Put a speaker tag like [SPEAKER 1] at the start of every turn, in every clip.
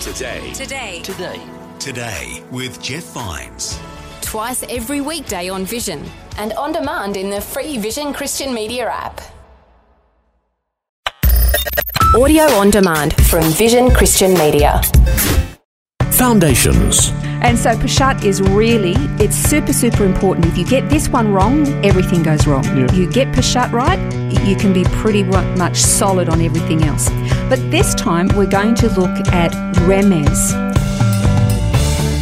[SPEAKER 1] Today.
[SPEAKER 2] Today.
[SPEAKER 3] Today.
[SPEAKER 1] Today with Jeff Vines.
[SPEAKER 2] Twice every weekday on Vision and on demand in the free Vision Christian Media app. Audio on demand from Vision Christian Media.
[SPEAKER 4] Foundations.
[SPEAKER 5] And so Peshat is really, it's super, super important. If you get this one wrong, everything goes wrong.
[SPEAKER 6] Yeah.
[SPEAKER 5] You get Peshat right, you can be pretty much solid on everything else. But this time we're going to look at Remez.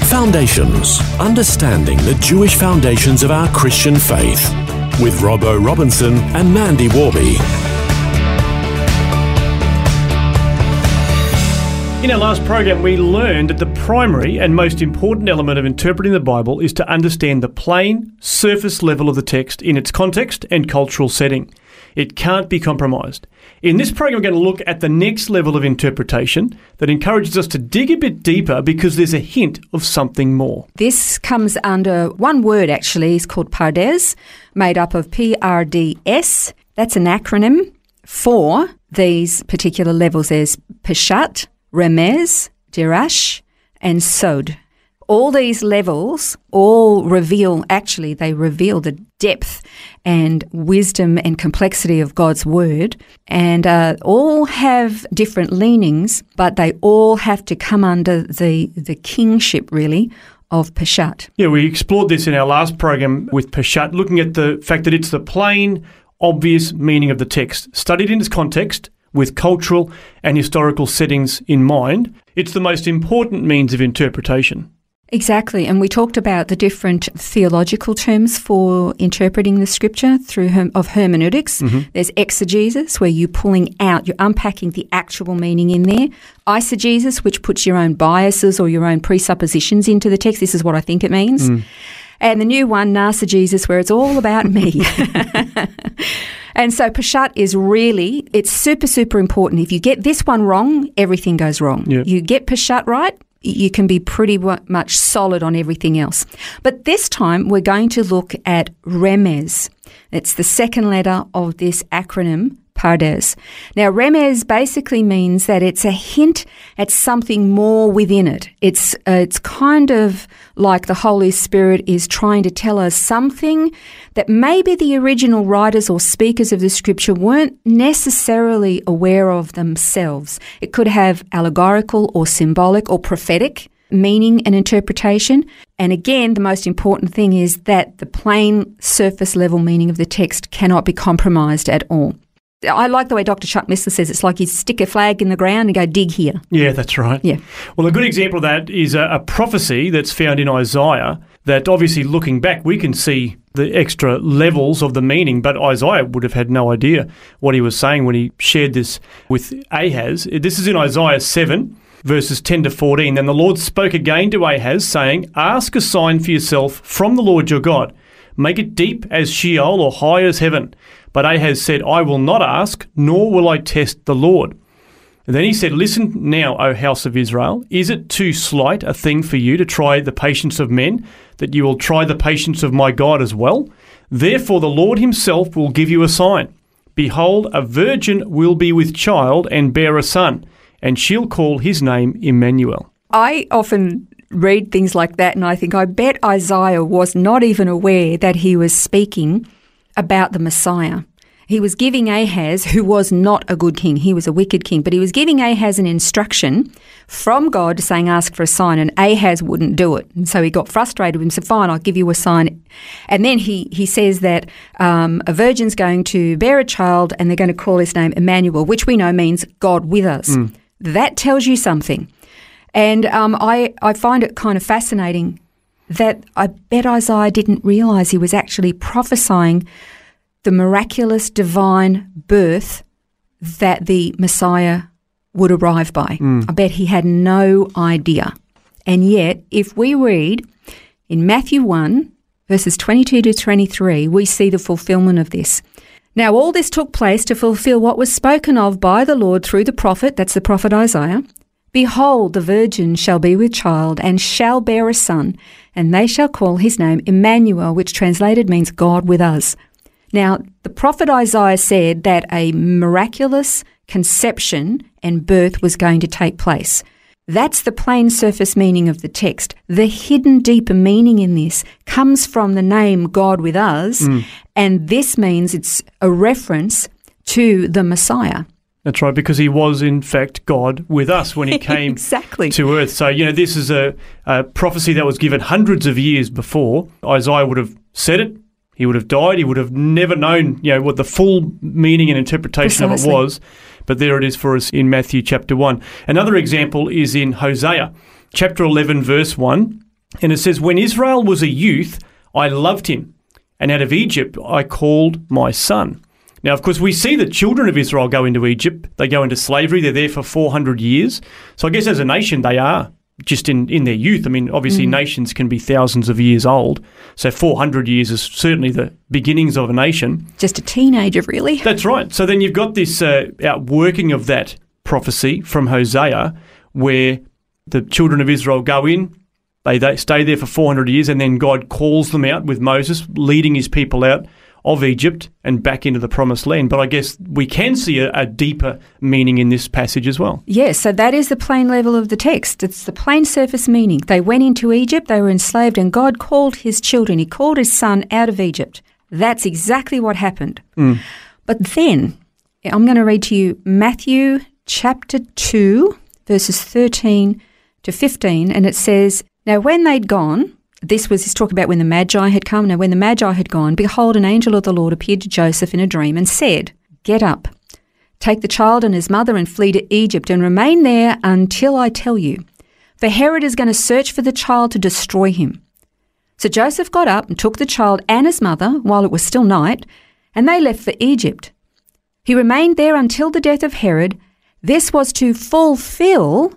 [SPEAKER 4] Foundations. Understanding the Jewish foundations of our Christian faith. With Robbo Robinson and Mandy Warby.
[SPEAKER 6] In our last program, we learned that the primary and most important element of interpreting the Bible is to understand the plain, surface level of the text in its context and cultural setting. It can't be compromised. In this program, we're going to look at the next level of interpretation that encourages us to dig a bit deeper because there's a hint of something more.
[SPEAKER 5] This comes under one word actually, it's called Pardes, made up of P R D S. That's an acronym for these particular levels. There's Peshat, Remez, Derash, and Sod. All these levels all reveal, actually, they reveal the depth and wisdom and complexity of God's word, and uh, all have different leanings, but they all have to come under the, the kingship, really, of Peshat.
[SPEAKER 6] Yeah, we explored this in our last program with Peshat, looking at the fact that it's the plain, obvious meaning of the text, studied in its context with cultural and historical settings in mind. It's the most important means of interpretation.
[SPEAKER 5] Exactly. And we talked about the different theological terms for interpreting the scripture through herm- of hermeneutics. Mm-hmm. There's exegesis, where you're pulling out, you're unpacking the actual meaning in there. Eisegesis, which puts your own biases or your own presuppositions into the text. This is what I think it means. Mm. And the new one, narcigesis, where it's all about me. and so Peshat is really, it's super, super important. If you get this one wrong, everything goes wrong.
[SPEAKER 6] Yeah.
[SPEAKER 5] You get Peshat right, you can be pretty much solid on everything else. But this time we're going to look at Remez. It's the second letter of this acronym, Pardes. Now, Remez basically means that it's a hint at something more within it. It's, uh, it's kind of like the Holy Spirit is trying to tell us something that maybe the original writers or speakers of the scripture weren't necessarily aware of themselves. It could have allegorical or symbolic or prophetic meaning and interpretation. And again, the most important thing is that the plain surface level meaning of the text cannot be compromised at all. I like the way Dr. Chuck Missler says it's like you stick a flag in the ground and go dig here.
[SPEAKER 6] Yeah, that's right.
[SPEAKER 5] Yeah.
[SPEAKER 6] Well, a good example of that is a, a prophecy that's found in Isaiah that obviously looking back, we can see the extra levels of the meaning, but Isaiah would have had no idea what he was saying when he shared this with Ahaz. This is in Isaiah 7, verses 10 to 14. Then the Lord spoke again to Ahaz, saying, Ask a sign for yourself from the Lord your God. Make it deep as Sheol or high as heaven. But Ahaz said, I will not ask, nor will I test the Lord. And then he said, Listen now, O house of Israel, is it too slight a thing for you to try the patience of men, that you will try the patience of my God as well? Therefore the Lord himself will give you a sign. Behold, a virgin will be with child and bear a son, and she'll call his name Emmanuel.
[SPEAKER 5] I often read things like that and I think, I bet Isaiah was not even aware that he was speaking about the Messiah. He was giving Ahaz, who was not a good king, he was a wicked king, but he was giving Ahaz an instruction from God saying, Ask for a sign, and Ahaz wouldn't do it. And so he got frustrated with him, said, Fine, I'll give you a sign. And then he, he says that um, a virgin's going to bear a child and they're going to call his name Emmanuel, which we know means God with us. That tells you something. And um, I, I find it kind of fascinating that I bet Isaiah didn't realize he was actually prophesying the miraculous divine birth that the Messiah would arrive by. I bet he had no idea. And yet, if we read in Matthew 1, verses 22 to 23, we see the fulfillment of this. Now, all this took place to fulfill what was spoken of by the Lord through the prophet, that's the prophet Isaiah. Behold, the virgin shall be with child and shall bear a son, and they shall call his name Emmanuel, which translated means God with us. Now, the prophet Isaiah said that a miraculous conception and birth was going to take place. That's the plain surface meaning of the text. The hidden deeper meaning in this comes from the name God with us, mm. and this means it's a reference to the Messiah.
[SPEAKER 6] That's right, because he was in fact God with us when he came
[SPEAKER 5] Exactly.
[SPEAKER 6] to earth. So, you know, this is a, a prophecy that was given hundreds of years before. Isaiah would have said it. He would have died. He would have never known, you know, what the full meaning and interpretation of it was. But there it is for us in Matthew chapter 1. Another example is in Hosea chapter 11, verse 1. And it says, When Israel was a youth, I loved him, and out of Egypt I called my son. Now, of course, we see the children of Israel go into Egypt. They go into slavery. They're there for 400 years. So I guess as a nation, they are just in, in their youth. I mean, obviously, nations can be thousands of years old. So 400 years is certainly the beginnings of a nation.
[SPEAKER 5] Just a teenager, really.
[SPEAKER 6] That's right. So then you've got this uh, outworking of that prophecy from Hosea where the children of Israel go in, they, they stay there for 400 years, and then God calls them out with Moses, leading his people out of Egypt and back into the promised land. But I guess we can see a, a deeper meaning in this passage as well.
[SPEAKER 5] Yes, so that is the plain level of the text. It's the plain surface meaning. They went into Egypt, they were enslaved, and God called his children. He called his son out of Egypt. That's exactly what happened. Mm. But then, I'm going to read to you Matthew chapter 2, verses 13 to 15, and it says, Now when they'd gone, this was his talk about when the Magi had come. Now, when the Magi had gone, behold, an angel of the Lord appeared to Joseph in a dream and said, Get up, Take the child and his mother and flee to Egypt and remain there until I tell you. For Herod is going to search for the child to destroy him. So Joseph got up and took the child and his mother while it was still night, and they left for Egypt. He remained there until the death of Herod. This was to fulfill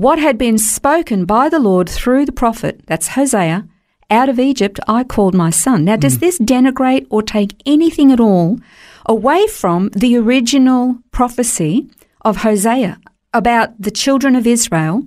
[SPEAKER 5] what had been spoken by the Lord through the prophet, that's Hosea, out of Egypt I called my son. Now, does hmm. this denigrate or take anything at all away from the original prophecy of Hosea about the children of Israel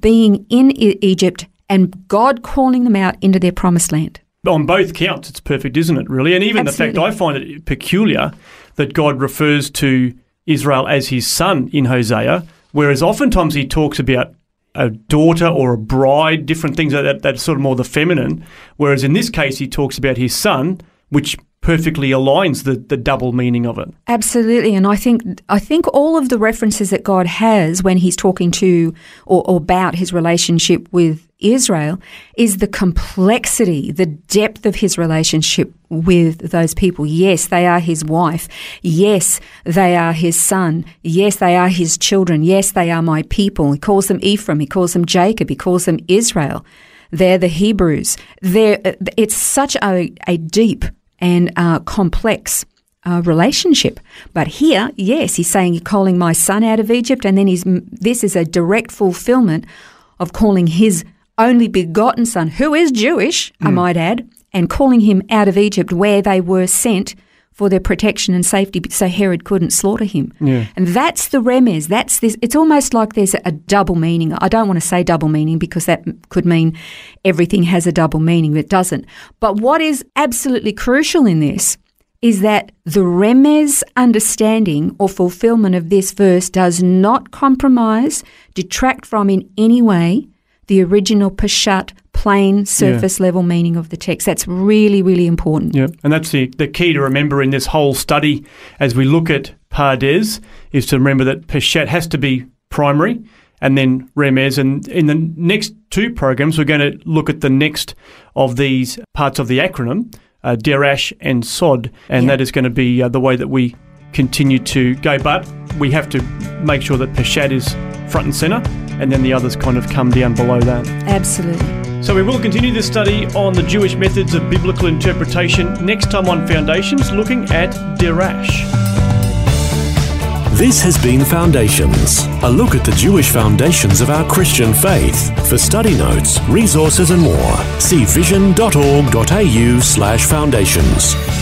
[SPEAKER 5] being in E- Egypt and God calling them out into their promised land?
[SPEAKER 6] On both counts, it's perfect, isn't it, really? And even the fact I find it peculiar that God refers to Israel as his son in Hosea, whereas oftentimes he talks about a daughter or a bride, different things like that, that's sort of more the feminine. Whereas in this case, he talks about his son, which perfectly aligns the, the double meaning of it.
[SPEAKER 5] Absolutely, and I think I think all of the references that God has when He's talking to or, or about His relationship with Israel is the complexity, the depth of His relationship with those people. Yes, they are His wife. Yes, they are His son. Yes, they are His children. Yes, they are my people. He calls them Ephraim. He calls them Jacob. He calls them Israel. They're the Hebrews. They're, it's such a, a deep and uh, complex uh, relationship. But here, yes, he's saying, You're calling my son out of Egypt, and then he's, this is a direct fulfillment of calling his only begotten son, who is Jewish, I hmm. might add, and calling him out of Egypt where they were sent for their protection and safety so Herod couldn't slaughter him.
[SPEAKER 6] Yeah.
[SPEAKER 5] And that's the remez. That's this. It's almost like there's a double meaning. I don't want to say double meaning because that could mean everything has a double meaning. It doesn't. But what is absolutely crucial in this is that the remez understanding or fulfillment of this verse does not compromise, detract from in any way the original Peshat plain, surface level meaning of the text. That's really, really important.
[SPEAKER 6] Yeah, and that's the, the key to remember in this whole study as we look at Pardes is to remember that Peshat has to be primary and then Remez. And in the next two programs, we're going to look at the next of these parts of the acronym, uh, Derash and Sod, and
[SPEAKER 5] Yeah.
[SPEAKER 6] that is going to be uh, the way that we continue to go. But we have to make sure that Peshat is front and centre, and then the others kind of come down below that.
[SPEAKER 5] Absolutely.
[SPEAKER 6] So we will continue this study on the Jewish methods of biblical interpretation next time on Foundations, looking at Derash.
[SPEAKER 4] This has been Foundations, a look at the Jewish foundations of our Christian faith. For study notes, resources, and more, see vision.org.au slash foundations.